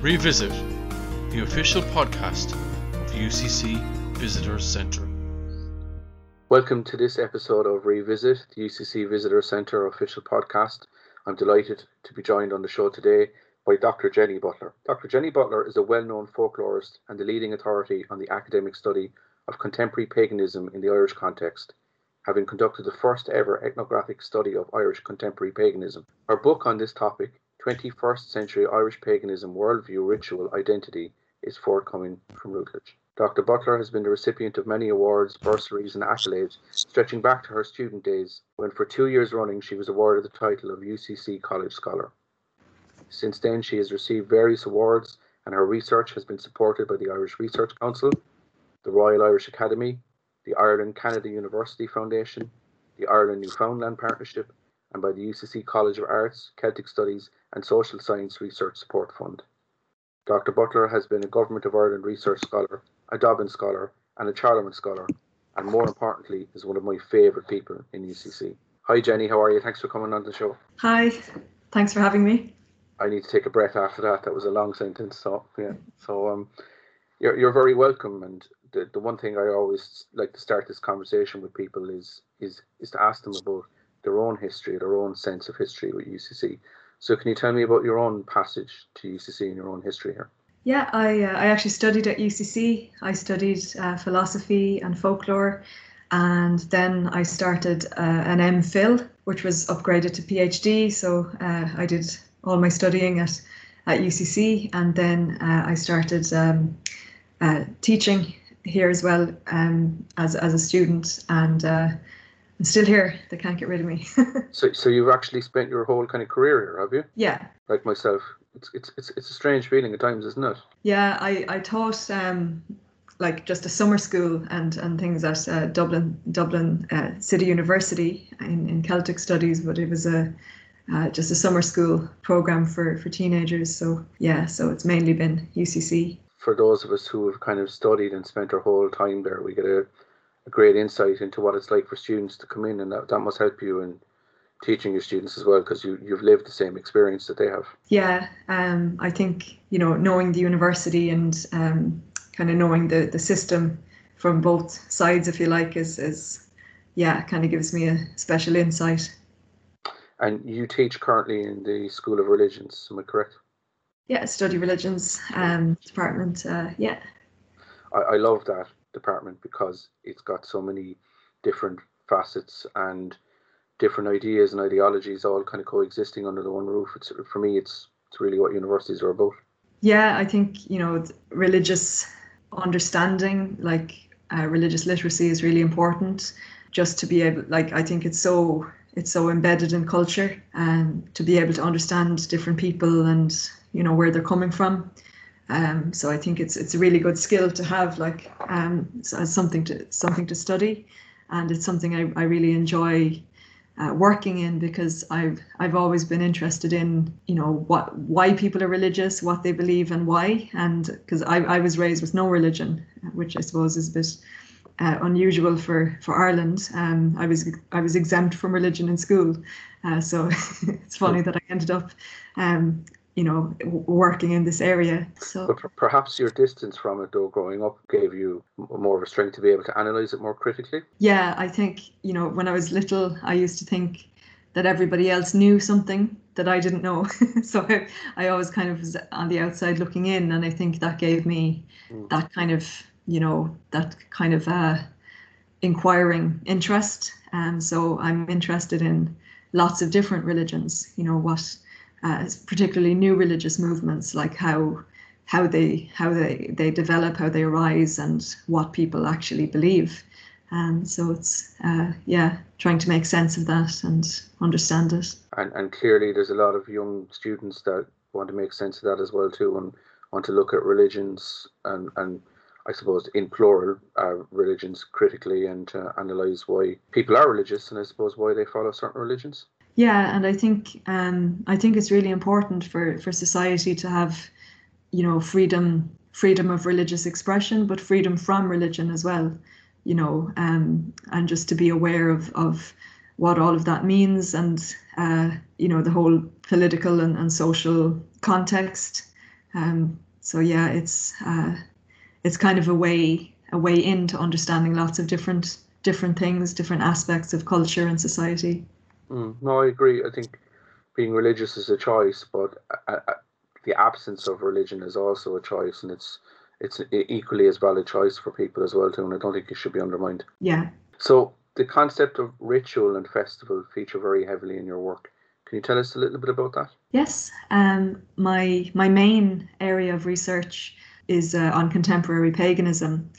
Revisit, the official podcast of UCC Visitors Centre. Welcome to this episode of Revisit, the UCC Visitor Centre official podcast. I'm delighted to be joined on the show today by Dr. Jenny Butler. Dr. Jenny Butler is a well known folklorist and the leading authority on the academic study of contemporary paganism in the Irish context, having conducted the first ever ethnographic study of Irish contemporary paganism. Her book on this topic, 21st Century Irish Paganism Worldview Ritual Identity, is forthcoming from Routledge. Dr. Butler has been the recipient of many awards, bursaries, and accolades stretching back to her student days when, for two years running, she was awarded the title of UCC College Scholar. Since then, she has received various awards, and her research has been supported by the Irish Research Council, the Royal Irish Academy, the Ireland Canada University Foundation, the Ireland Newfoundland Partnership, and by the UCC College of Arts, Celtic Studies, and Social Science Research Support Fund. Dr. Butler has been a Government of Ireland Research Scholar, a Dobbin Scholar, and a Charlemagne Scholar, and more importantly, is one of my favourite people in UCC. Hi, Jenny, how are you? Thanks for coming on the show. Hi, thanks for having me. I need to take a breath after that. That was a long sentence. So, yeah. So, um, you're, you're very welcome, and the, the one thing I always like to start this conversation with people is is is to ask them about their own history, their own sense of history with UCC. So can you tell me about your own passage to UCC and your own history here? Yeah, I uh, I actually studied at UCC. I studied uh, philosophy and folklore, and then I started uh, an MPhil, which was upgraded to PhD. So uh, I did all my studying at at UCC, and then uh, I started um, uh, teaching here as well um, as as a student, and I'm still here. They can't get rid of me. so, so you've actually spent your whole kind of career here, have you? Yeah. Like myself, it's it's it's it's a strange feeling at times, isn't it? Yeah, I I taught um like just a summer school and and things at uh, Dublin Dublin uh, City University in in Celtic Studies, but it was a uh, just a summer school program for for teenagers. So yeah, so it's mainly been UCC for those of us who have kind of studied and spent our whole time there, we get a, a great insight into what it's like for students to come in, and that, that must help you in teaching your students as well because you you've lived the same experience that they have. Yeah, um, I think you know knowing the university and um, kind of knowing the the system from both sides, if you like, is is yeah, kind of gives me a special insight. And you teach currently in the School of Religions, am I correct? yeah, study religions um, department. Uh, yeah. I, I love that department because it's got so many different facets and different ideas and ideologies all kind of coexisting under the one roof. It's for me, it's it's really what universities are about. Yeah, I think you know religious understanding, like uh, religious literacy, is really important. Just to be able, like, I think it's so it's so embedded in culture, and to be able to understand different people and you know where they're coming from. Um, so I think it's it's a really good skill to have, like um, as something to something to study, and it's something I, I really enjoy uh, working in because I've I've always been interested in you know what why people are religious, what they believe, and why. And because I, I was raised with no religion, which I suppose is a bit uh, unusual for for Ireland. Um, I was I was exempt from religion in school, uh, so it's funny that I ended up um, you know working in this area so. But perhaps your distance from it though growing up gave you more of a strength to be able to analyze it more critically? Yeah i think you know when i was little i used to think that everybody else knew something that i didn't know. So I, I always kind of was on the outside looking in and i think that gave me mm. that kind of you know that kind of uh inquiring interest. And so i'm interested in lots of different religions you know what uh, particularly new religious movements, like how how they how they they develop, how they arise, and what people actually believe. And so it's uh, yeah, trying to make sense of that and understand it. And and clearly, there's a lot of young students that want to make sense of that as well too, and want to look at religions and and I suppose in plural uh, religions critically and to analyze why people are religious and I suppose why they follow certain religions. Yeah, and I think um, I think it's really important for for society to have, you know, freedom freedom of religious expression, but freedom from religion as well, you know, um, and just to be aware of of what all of that means and uh, you know the whole political and, and social context Um, so yeah, it's uh, it's kind of a way a way into understanding lots of different different things, different aspects of culture and society. Mm, no, I agree. I think being religious is a choice, but uh, uh, the absence of religion is also a choice, and it's it's equally as valid choice for people as well too. And I don't think it should be undermined. Yeah. So the concept of ritual and festival feature very heavily in your work. Can you tell us a little bit about that? Yes. Um, my my main area of research is uh, on contemporary paganism,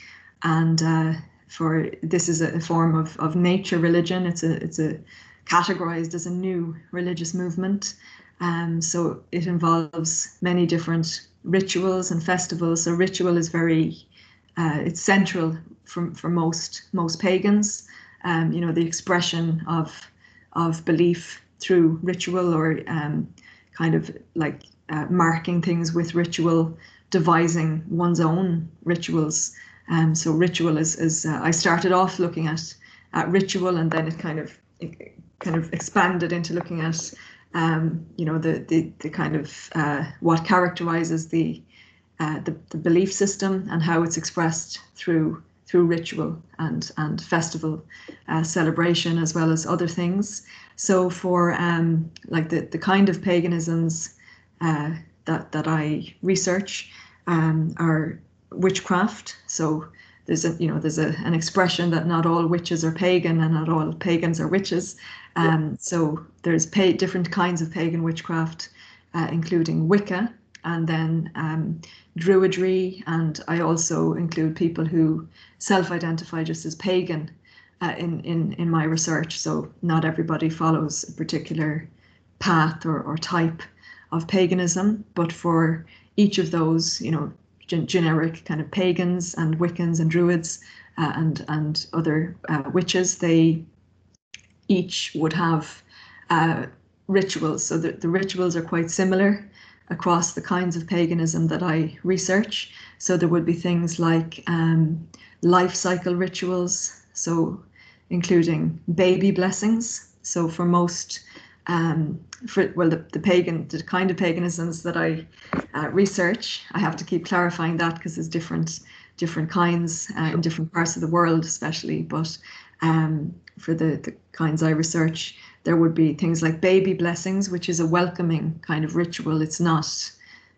and uh, for this is a form of, of nature religion. It's a it's a categorized as a new religious movement. Um, so it involves many different rituals and festivals. So ritual is very uh, it's central for, for most most pagans. Um, you know the expression of of belief through ritual or um, kind of like uh, marking things with ritual, devising one's own rituals. Um, so ritual is, is uh, I started off looking at at ritual and then it kind of it kind of expanded into looking at um, you know the, the the kind of uh, what characterizes the, uh, the the belief system and how it's expressed through through ritual and and festival uh, celebration as well as other things. So for um, like the the kind of paganisms uh, that that I research um, are witchcraft. So there's a you know there's a, an expression that not all witches are pagan and not all pagans are witches. Um, so there's pa- different kinds of pagan witchcraft, uh, including Wicca and then um, Druidry, and I also include people who self-identify just as pagan uh, in in in my research. So not everybody follows a particular path or, or type of paganism, but for each of those, you know, gen- generic kind of pagans and Wiccans and Druids uh, and and other uh, witches, they each would have uh, rituals. So the, the rituals are quite similar across the kinds of paganism that I research. So there would be things like um, life cycle rituals, so including baby blessings. So for most um, for well, the, the pagan, the kind of paganisms that I uh, research, I have to keep clarifying that because there's different different kinds uh, in different parts of the world, especially. But um, for the, the kinds I research, there would be things like baby blessings, which is a welcoming kind of ritual. It's not,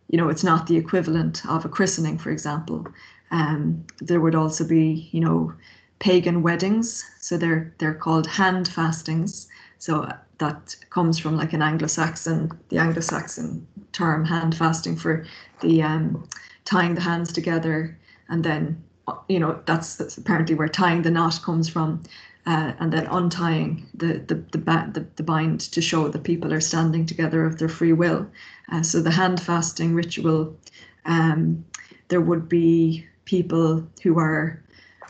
you know, it's not the equivalent of a christening, for example. Um, there would also be, you know, pagan weddings. So they're they're called hand fastings. So that comes from like an Anglo-Saxon, the Anglo-Saxon term hand fasting for the um, tying the hands together, and then you know that's, that's apparently where tying the knot comes from, uh, and then untying the the the, the the bind to show that people are standing together of their free will. Uh, so the hand fasting ritual, um, there would be people who are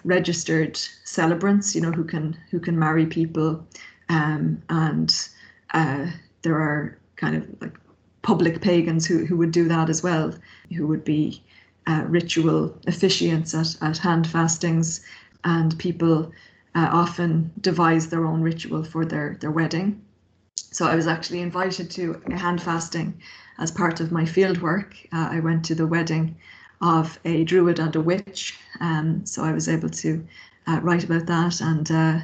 registered celebrants, you know, who can who can marry people um, and uh, there are kind of like public pagans who, who would do that as well, who would be uh, ritual officiants at, at hand fastings, and people uh, often devise their own ritual for their, their wedding. So I was actually invited to a hand fasting as part of my field work. Uh, I went to the wedding of a druid and a witch, um, so I was able to uh, write about that and uh,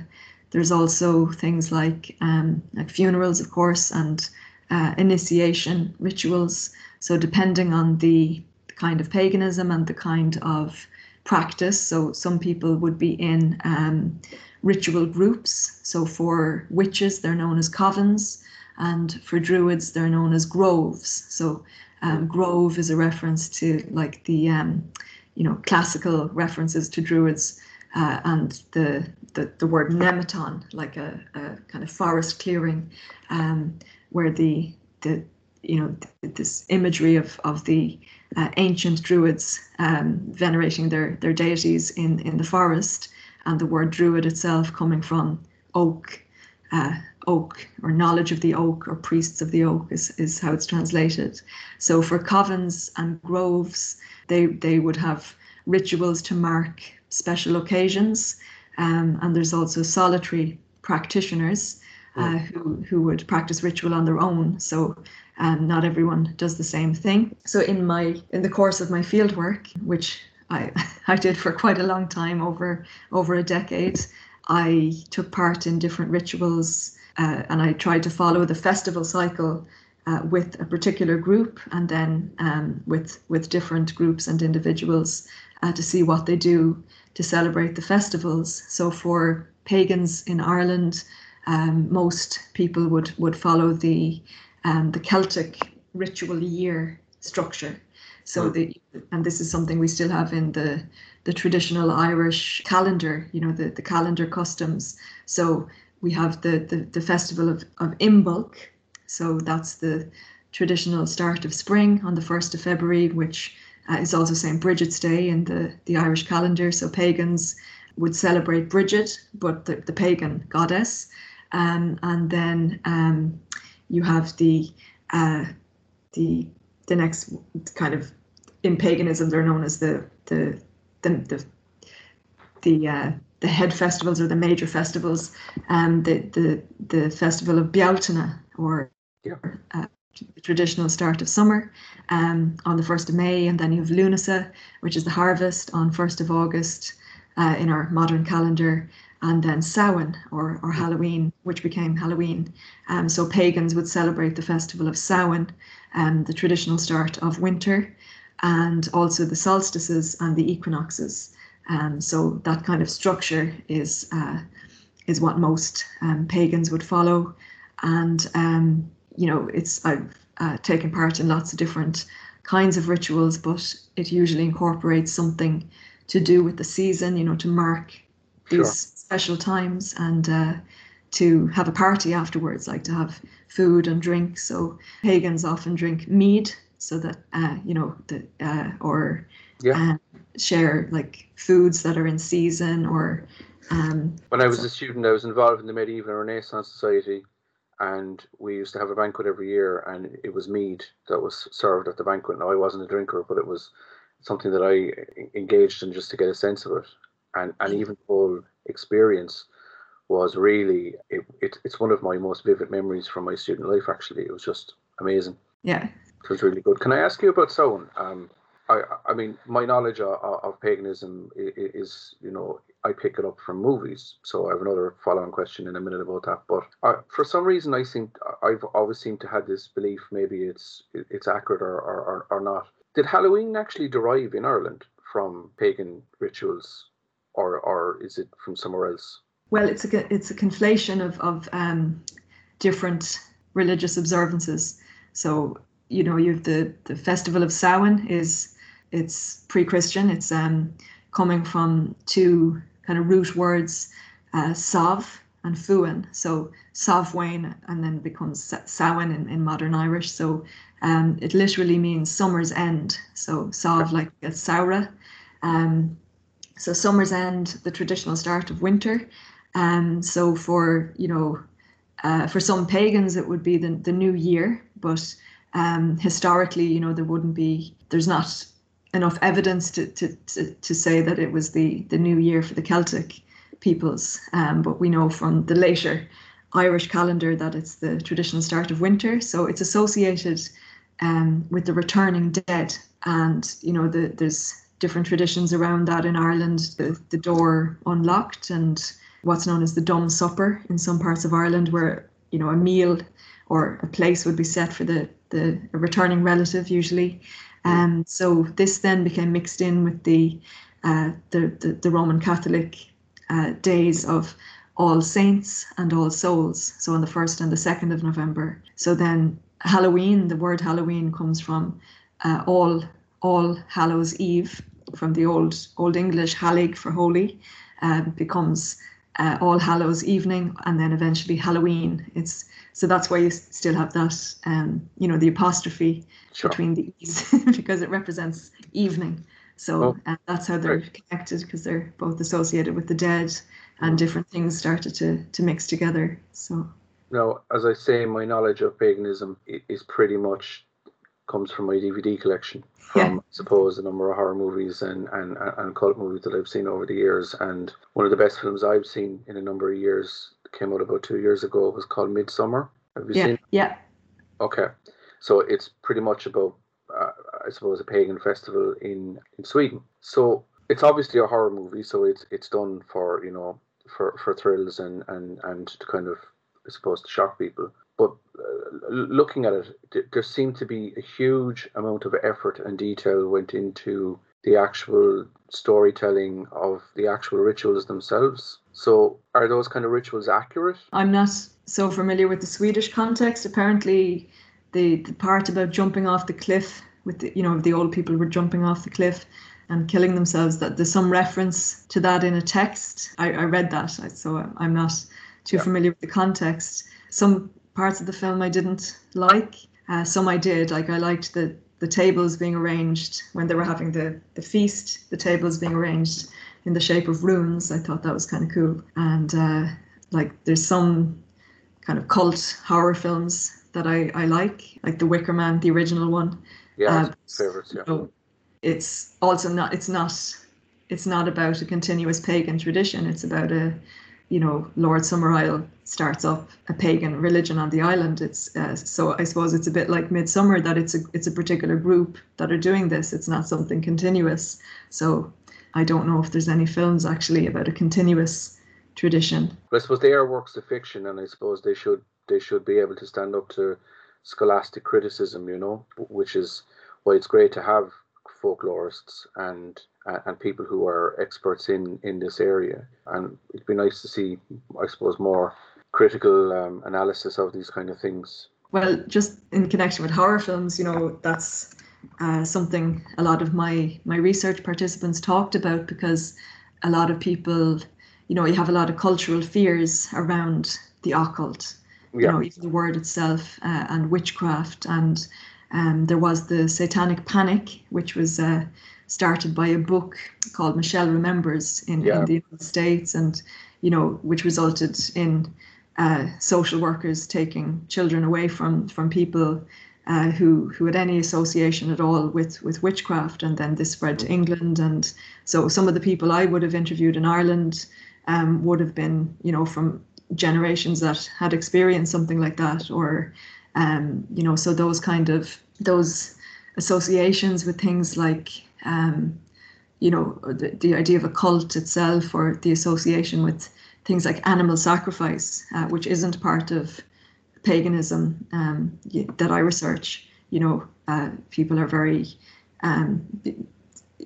there's also things like um, like funerals, of course, and uh, initiation rituals. So depending on the kind of paganism and the kind of practice, so some people would be in um, ritual groups. So for witches, they're known as covens, and for druids, they're known as groves. So um, grove is a reference to like the um, you know classical references to druids uh, and the, the, the word nemeton, like a, a kind of forest clearing, um, where the the you know this imagery of of the uh, ancient druids um, venerating their their deities in in the forest, and the word druid itself coming from oak. Uh, oak or knowledge of the oak or priests of the oak is, is how it's translated. So for covens and groves, they they would have rituals to mark special occasions. Um, and there's also solitary practitioners uh, who, who would practice ritual on their own. So and not everyone does the same thing. So in my in the course of my field work, which I, I did for quite a long time over over a decade, I took part in different rituals uh, and I tried to follow the festival cycle uh, with a particular group and then um, with with different groups and individuals uh, to see what they do to celebrate the festivals. So for pagans in Ireland, um, most people would would follow the um, the Celtic ritual year structure. So the and this is something we still have in the the traditional Irish calendar. You know the the calendar customs. So we have the the, the festival of of Imbolc. So that's the traditional start of spring on the first of February, which uh, is also St. Bridget's Day in the, the Irish calendar. So pagans would celebrate Bridget, but the, the pagan goddess. Um, and then um, you have the uh, the the next kind of in paganism they're known as the the the the, the uh, the head festivals or the major festivals, um, the the the festival of Bealtaine or uh, traditional start of summer um, on the 1st of May, and then you have Lughnasa, which is the harvest on 1st of August uh, in our modern calendar, and then Samhain or, or Halloween, which became Halloween. Um, so pagans would celebrate the festival of Samhain, um, the traditional start of winter, and also the solstices and the equinoxes. Um, so that kind of structure is uh, is what most um, pagans would follow, and um, you know, it's I've uh, taken part in lots of different kinds of rituals, but it usually incorporates something to do with the season, you know, to mark these Sure. special times and uh, to have a party afterwards, like to have food and drink. So pagans often drink mead, so that uh, you know, the uh, or Yeah. um, share like foods that are in season or um, When I was a student, I was involved in the Medieval Renaissance Society, and we used to have a banquet every year, and it was mead that was served at the banquet. Now, I wasn't a drinker, but it was something that I engaged in just to get a sense of it, and and even the whole experience was really it, it, it's one of my most vivid memories from my student life. Actually, it was just amazing. yeah, It was really good. Can I ask you about Samhain? Um, I, I mean, my knowledge of, of paganism i- i- is, you know, I pick it up from movies. So I have another follow-on question in a minute about that. But uh, for some reason, I seem I've always seemed to have this belief. Maybe it's it's accurate or, or, or, or not. Did Halloween actually derive in Ireland from pagan rituals, or or is it from somewhere else? Well, it's a it's a conflation of of um, different religious observances. So you know, you have the the festival of Samhain is it's pre-Christian. It's um, coming from two kind of root words, uh, Sav and fuin. So Savwain and then becomes Samhain in, in modern Irish. So um, it literally means summer's end. So Sav like a Saura. Um, so summer's end, the traditional start of winter. Um, so for you know, uh, for some pagans it would be the, the new year, but um, historically, you know, there wouldn't be there's not enough evidence to, to, to, to say that it was the, the new year for the Celtic peoples. Um, but we know from the later Irish calendar that it's the traditional start of winter. So it's associated um, with the returning dead. And, you know, the, there's different traditions around that in Ireland. The, the door unlocked and what's known as the dumb supper in some parts of Ireland where, you know, a meal or a place would be set for the, the returning relative usually. Um, so this then became mixed in with the uh, the, the, the Roman Catholic uh, days of All Saints and All Souls, so on the 1st and the 2nd of November. So then Halloween, the word Halloween comes from uh, All All Hallows Eve, from the old Old English Hallig for holy, um, becomes uh, All Hallows Evening, and then eventually Halloween. It's so that's why you still have that, um, you know, the apostrophe Sure. between the e's because it represents evening. So Oh. uh, that's how they're Right. connected because they're both associated with the dead, and different things started to to mix together. So Now, as I say, my knowledge of paganism is pretty much comes from my DVD collection. From, Yeah. I suppose, a number of horror movies and, and, and cult movies that I've seen over the years. And one of the best films I've seen in a number of years came out about two years ago. It was called Midsommar. Have you yeah, seen? yeah, Okay. So it's pretty much about, uh, I suppose, a pagan festival in in Sweden. So it's obviously a horror movie, so it's it's done for you know for for thrills and and and to kind of I suppose to shock people. But uh, looking at it, there seemed to be a huge amount of effort and detail went into the actual storytelling of the actual rituals themselves. So, are those kind of rituals accurate? I'm not so familiar with the Swedish context. Apparently, the, the part about jumping off the cliff with the, you know the old people were jumping off the cliff and killing themselves that there's some reference to that in a text i, I read that so i'm not too yeah. familiar with the context some parts of the film i didn't like uh, some i did. Like i liked the the tables being arranged when they were having the the feast the tables being arranged in the shape of runes i thought that was kind of cool. And uh, like there's some kind of cult horror films that I, I like like the wicker man the original one. Yeah uh, favorites yeah. so it's also not it's not it's not about a continuous pagan tradition. It's about a you know lord summerisle starts up a pagan religion on the island. It's uh, so i suppose it's a bit like midsommar that it's a it's a particular group that are doing this. It's not something continuous. So i don't know if there's any films actually about a continuous tradition. I suppose they are works of fiction and i suppose they should they should be able to stand up to scholastic criticism you know which is why it's great to have folklorists and and people who are experts in in this area. And it'd be nice to see, I suppose, more critical um, analysis of these kind of things. Well, just in connection with horror films, you know, that's uh, something a lot of my my research participants talked about because a lot of people, you know, you have a lot of cultural fears around the occult. Yeah. You know, even the word itself uh, and witchcraft and um, there was the Satanic Panic, which was uh, started by a book called Michelle Remembers in, yeah. in, the United States, and you know, which resulted in uh, social workers taking children away from from people uh, who who had any association at all with with witchcraft, and then this spread to England, and so some of the people I would have interviewed in Ireland um, would have been, you know, from generations that had experienced something like that, or um, you know, so those kind of those associations with things like um, you know the, the idea of a cult itself or the association with things like animal sacrifice uh, which isn't part of paganism um, that i research you know uh, people are very um,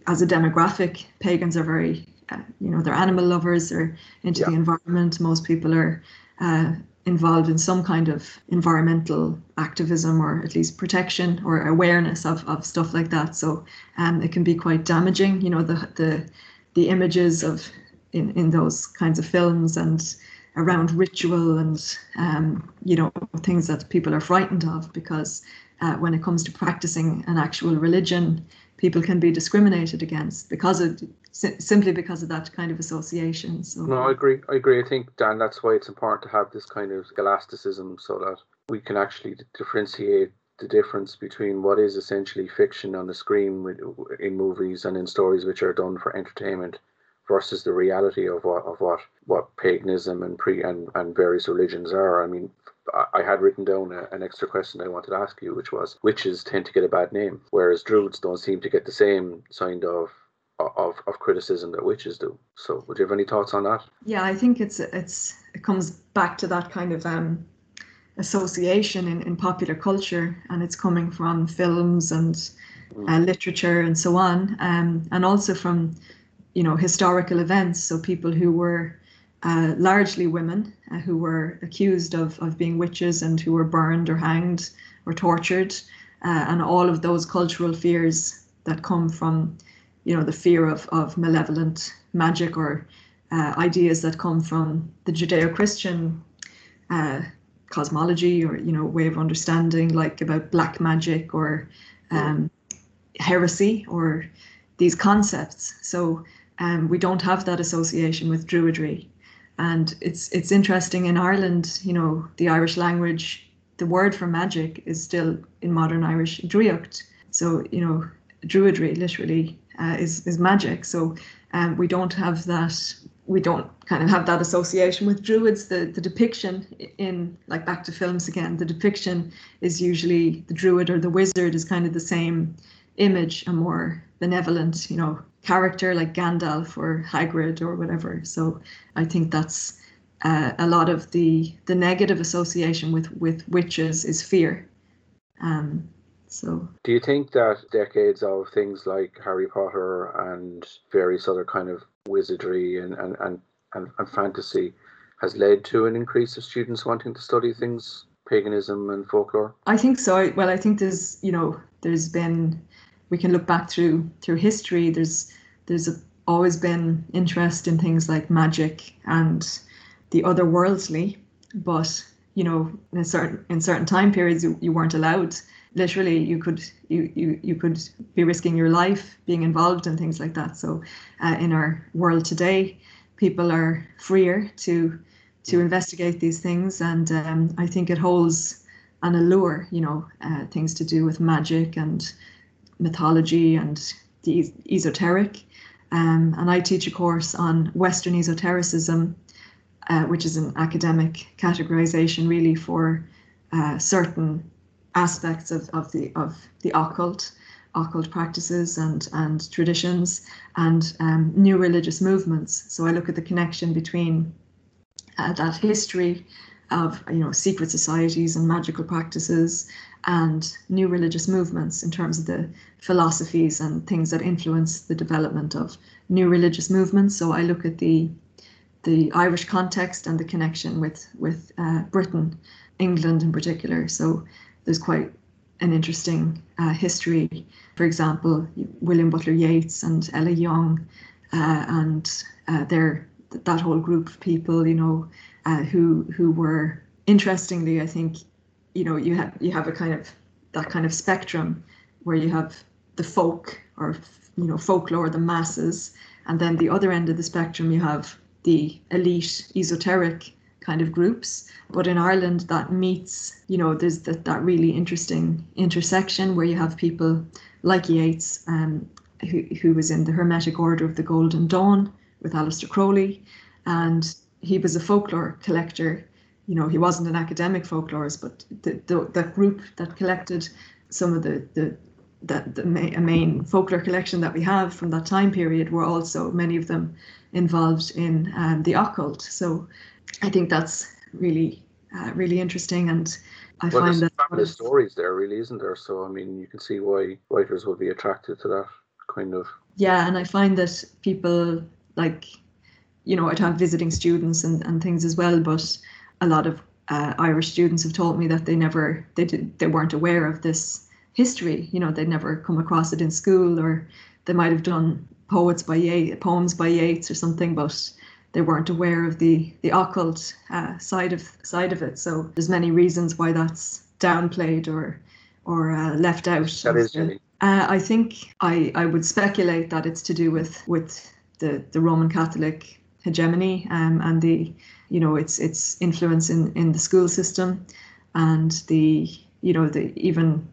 as a demographic pagans are very uh, you know they're animal lovers or into yeah. the environment most people are uh, involved in some kind of environmental activism or at least protection or awareness of, of stuff like that. So um, it can be quite damaging, you know, the the the images of in, in those kinds of films and around ritual and um, you know things that people are frightened of because uh, when it comes to practicing an actual religion, people can be discriminated against because of simply because of that kind of association. So no, I agree. I agree. I think Dan, that's why it's important to have this kind of scholasticism so that we can actually differentiate the difference between what is essentially fiction on the screen with, in movies and in stories which are done for entertainment versus the reality of what of what what paganism and pre and, and various religions are. I mean, I had written down a, an extra question I wanted to ask you, which was witches tend to get a bad name, whereas druids don't seem to get the same kind of of, of criticism that witches do. So, would you have any thoughts on that? Yeah, I think it's it's it comes back to that kind of um, association in, in popular culture, and it's coming from films and mm. uh, literature and so on, um, and also from you know historical events. So people who were uh, largely women uh, who were accused of, of being witches and who were burned or hanged or tortured, uh, and all of those cultural fears that come from, you know, the fear of, of malevolent magic or uh, ideas that come from the Judeo-Christian uh, cosmology or you know way of understanding, like about black magic or um, heresy or these concepts. So um, we don't have that association with Druidry and it's it's interesting in Ireland, you know, the Irish language, the word for magic is still in modern Irish draíocht. So you know, druidry literally uh, is is magic. So um, we don't have that we don't kind of have that association with druids. The the depiction in like back to films again, the depiction is usually the druid or the wizard is kind of the same image, a more benevolent, you know, character like Gandalf or Hagrid or whatever. So I think that's uh, a lot of the the negative association with with witches is fear. Um, so, do you think that decades of things like Harry Potter and various other kind of wizardry and and and, and, and fantasy has led to an increase of students wanting to study things paganism and folklore? I think so. Well, I think there's you know there's been we can look back through through history. There's there's a, always been interest in things like magic and the otherworldly, but you know in certain in certain time periods you, you weren't allowed literally you could you, you you could be risking your life being involved in things like that. So uh, in our world today people are freer to to investigate these things. And um, i think it holds an allure you know uh, things to do with magic and mythology and the esoteric. Um, and i teach a course on western esotericism uh, which is an academic categorization really for uh, certain aspects of, of the of the occult, occult practices and and traditions, and um, new religious movements. So I look at the connection between uh, that history of you know secret societies and magical practices and new religious movements in terms of the philosophies and things that influence the development of new religious movements. So I look at the the Irish context and the connection with with uh, Britain, England in particular. So there's quite an interesting uh, history. For example, William Butler Yeats and Ella Young, uh, and uh, their that whole group of people, you know, uh, who who were interestingly, I think, you know, you have you have a kind of that kind of spectrum where you have the folk or you know folklore, the masses, and then the other end of the spectrum you have the elite, esoteric kind of groups. But in Ireland, that meets, you know, there's that, that really interesting intersection where you have people like Yeats, um, who, who was in the Hermetic Order of the Golden Dawn with Aleister Crowley. And he was a folklore collector. You know, he wasn't an academic folklorist, but the, the, that group that collected some of the, the that the main folklore collection that we have from that time period were also many of them involved in um, the occult. So I think that's really uh, really interesting and I well, find that the stories there really isn't there? So I mean you can see why writers would be attracted to that kind of yeah and I find that people like you know I'd have visiting students and, and things as well but a lot of uh, Irish students have told me that they never they did they weren't aware of this history. You know they'd never come across it in school or they might have done poets by Yeats, poems by Yeats or something but they weren't aware of the the occult uh, side of side of it. So there's many reasons why that's downplayed or or uh, left out. That is the, uh, I think I, I would speculate that it's to do with with the, the Roman Catholic hegemony um, and the you know its its influence in, in the school system and the you know the even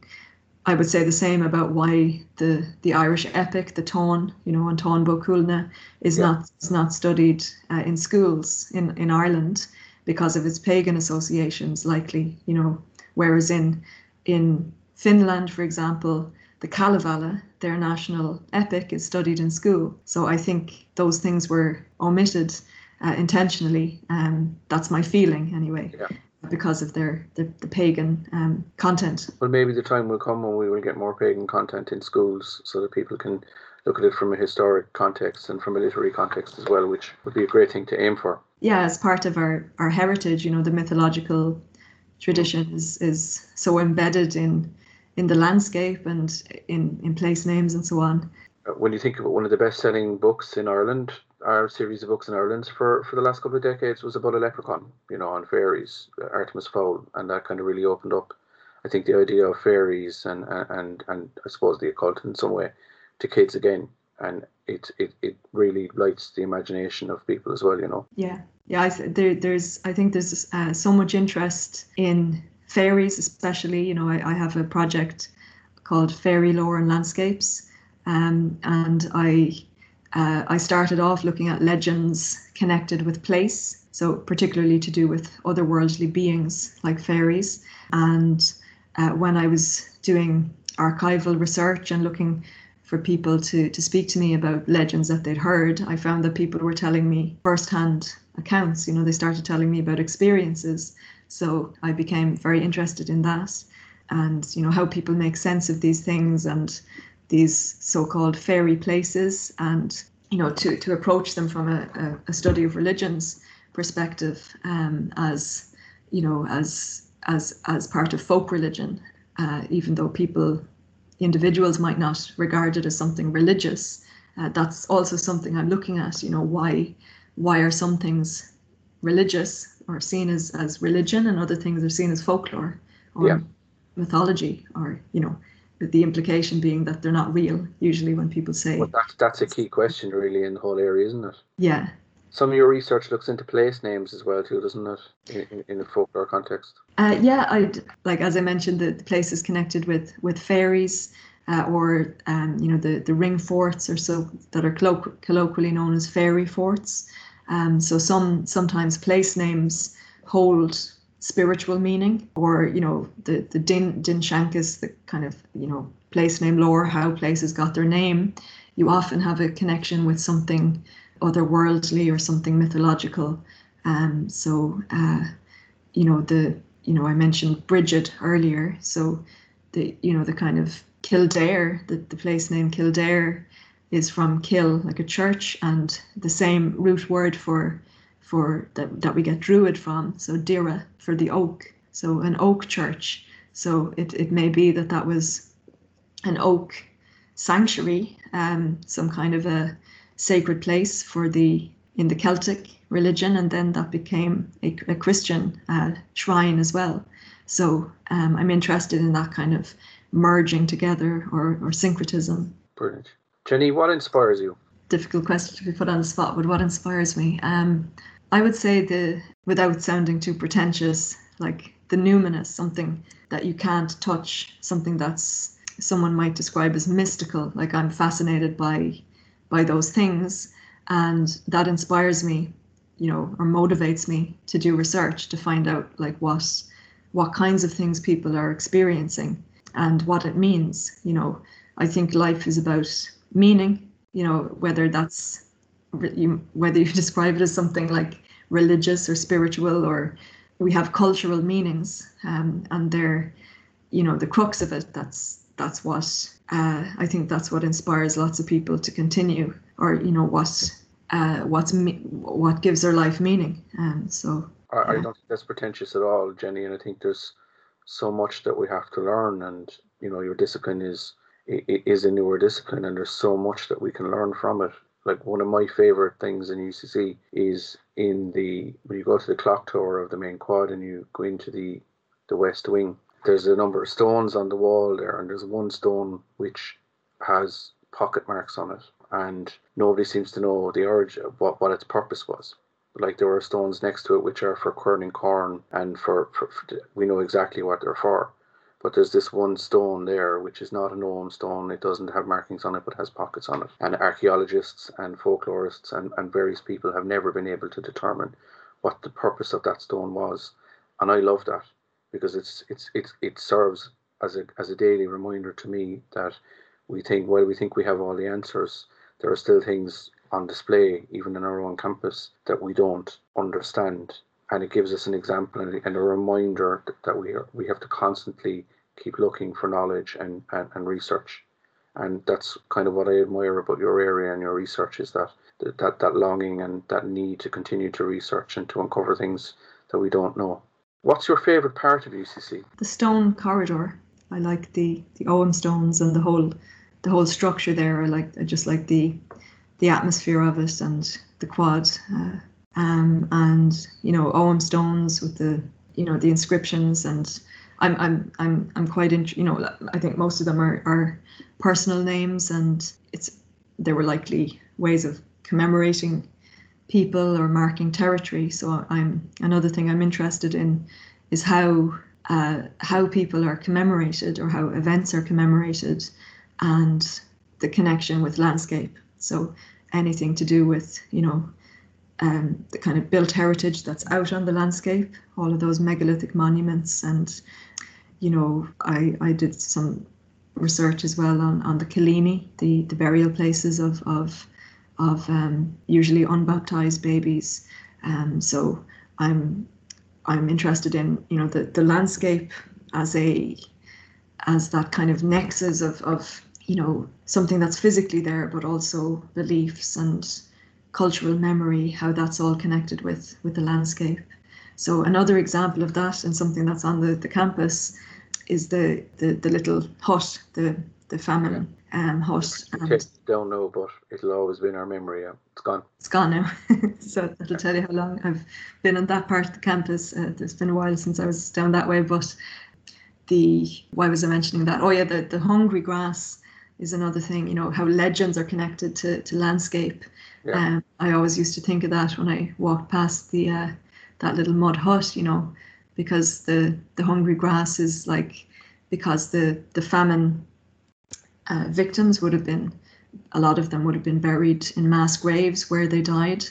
I would say the same about why the the Irish epic, the Táin, you know, and Bó Cúailnge, is yeah. not is not studied uh, in schools in in Ireland because of its pagan associations, likely, you know, whereas in in Finland, for example, the Kalevala, their national epic, is studied in school. So I think those things were omitted uh, intentionally. Um, that's my feeling, anyway. Yeah because of their the, the pagan um, content. Well, maybe the time will come when we will get more pagan content in schools, so that people can look at it from a historic context and from a literary context as well, which would be a great thing to aim for. Yeah, as part of our our heritage, you know, the mythological tradition is is so embedded in in the landscape and in in place names and so on. Uh, when you think about one of the best-selling books in Ireland, our series of books in Ireland for, for the last couple of decades was about a leprechaun, you know, on fairies, Artemis Fowl, and that kind of really opened up, I think, the idea of fairies and and and I suppose the occult in some way to kids again, and it it, it really lights the imagination of people as well, you know. Yeah, yeah. I there there's I think there's uh, so much interest in fairies, especially. You know, I, I have a project called Fairy Lore and Landscapes, um, and I uh, I started off looking at legends connected with place, so particularly to do with otherworldly beings like fairies. And uh, when I was doing archival research and looking for people to, to speak to me about legends that they'd heard, I found that people were telling me firsthand accounts. You know, they started telling me about experiences. So I became very interested in that and, you know, how people make sense of these things and these so-called fairy places and you know to, to approach them from a, a, study of religions perspective um, as you know as as as part of folk religion uh, even though people individuals might not regard it as something religious uh, that's also something i'm looking at you know why why are some things religious or seen as as religion and other things are seen as folklore or Yeah. mythology or you know the implication being that they're not real usually when people say Well, that's that's a key question really in the whole area, isn't it? yeah Some of your research looks into place names as well too, doesn't it? In, in, folklore context. uh, yeah i'd like as i mentioned the, the places connected with with fairies uh, or um, you know the the ring forts or so that are colloqu- colloquially known as fairy forts um, so some sometimes place names hold spiritual meaning or you know the the din dinnseanchas the kind of you know place name lore how places got their name. You often have a connection with something otherworldly or something mythological. Um, so uh, you know the you know I mentioned Bridget earlier. So the you know the kind of Kildare the, the place name Kildare is from kill like a church and the same root word for for that, that we get druid from so dira for the oak so an oak church so it, it may be that that was an oak sanctuary um, some kind of a sacred place for the in the celtic religion and then that became a, a christian uh, shrine as well so um, i'm interested in that kind of merging together or, or syncretism Brilliant. Jenny, what inspires you? difficult question to be put on the spot, but what inspires me? Um, I would say the, without sounding too pretentious, like the numinous, something that you can't touch, something that's someone might describe as mystical. Like I'm fascinated by, by those things, and that inspires me, you know, or motivates me to do research to find out like what, what kinds of things people are experiencing and what it means. You know, I think life is about meaning you know whether that's you, whether you describe it as something like religious or spiritual or we have cultural meanings um, and they're you know the crux of it that's that's what uh, I think that's what inspires lots of people to continue or you know what uh, what's me- what gives their life meaning and um, so I, I don't think that's pretentious at all, Jenny, and I think there's so much that we have to learn and you know your discipline is i- i- is a newer discipline and there's so much that we can learn from it like one of my favorite things in UCC is in the when you go to the clock tower of the main quad and you go into the the west wing there's a number of stones on the wall there and there's one stone which has pocket marks on it and nobody seems to know the origin what, what its purpose was. Like there are stones next to it which are for querning corn and for, for, for we know exactly what they're for but there's this one stone there which is not a known stone. It doesn't have markings on it but has pockets on it. And archaeologists and folklorists and, and various people have never been able to determine what the purpose of that stone was. And i love that because it's it's, it's it serves as a as a daily reminder to me that we think while we think we have all the answers there are still things on display, even in our own campus, that we don't understand. And it gives us an example and, a reminder that, that we are, we have to constantly keep looking for knowledge and, and, and research. And that's kind of what I admire about your area and your research is that, that that longing and that need to continue to research and to uncover things that we don't know. What's your favourite part of UCC? the stone corridor. I like the the Ogham stones and the whole the whole structure there. I like I just like the the atmosphere of it and the quad. Uh, um, and you know Ogham stones with the you know the inscriptions and I'm I'm I'm I'm quite in, you know I think most of them are, are personal names and it's they were likely ways of commemorating people or marking territory. So I'm another thing I'm interested in is how uh, how people are commemorated or how events are commemorated and the connection with landscape. So anything to do with, you know, um, the kind of built heritage that's out on the landscape, all of those megalithic monuments. And, you know, I, I did some research as well on, on the Cillíní, the, the burial places of, of, of um, usually unbaptized babies. Um, so I'm I'm interested in you know the, the landscape as a as that kind of nexus of, of you know something that's physically there but also beliefs and cultural memory how that's all connected with with the landscape so another example of that and something that's on the, the campus is the, the the little hut the the famine um, hut and don't know but it'll always be in our memory yeah. it's gone it's gone now so that'll tell you how long i've been on that part of the campus uh, it's been a while since i was down that way but the why was I mentioning that? Oh yeah, the, the hungry grass is another thing. You know how legends are connected to, to landscape. Yeah. Um, I always used to think of that when I walked past the uh, that little mud hut. You know, because the the hungry grass is like because the the famine uh, victims would have been a lot of them would have been buried in mass graves where they died.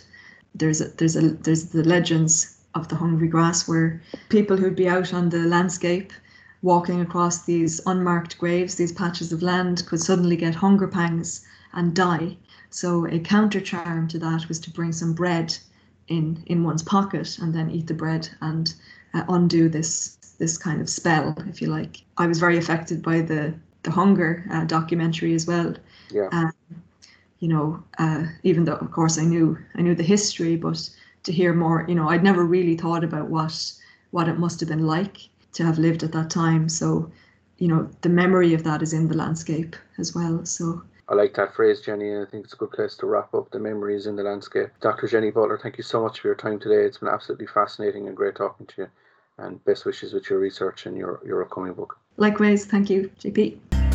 There's a, there's a there's the legends of the hungry grass where people who'd be out on the landscape walking across these unmarked graves, these patches of land, could suddenly get hunger pangs and die. So a counter charm to that was to bring some bread in in one's pocket and then eat the bread and uh, undo this this kind of spell, if you like. I was very affected by the the hunger uh, documentary as well. Yeah. Um, you know, uh, even though of course I knew I knew the history, but to hear more, you know, I'd never really thought about what what it must have been like to have lived at that time. So, you know, the memory of that is in the landscape as well. So I like that phrase, Jenny, and I think it's a good place to wrap up. The memories in the landscape. Dr. Jenny Butler, thank you so much for your time today. It's been absolutely fascinating and great talking to you. And best wishes with your research and your, your upcoming book. Likewise, thank you, JP.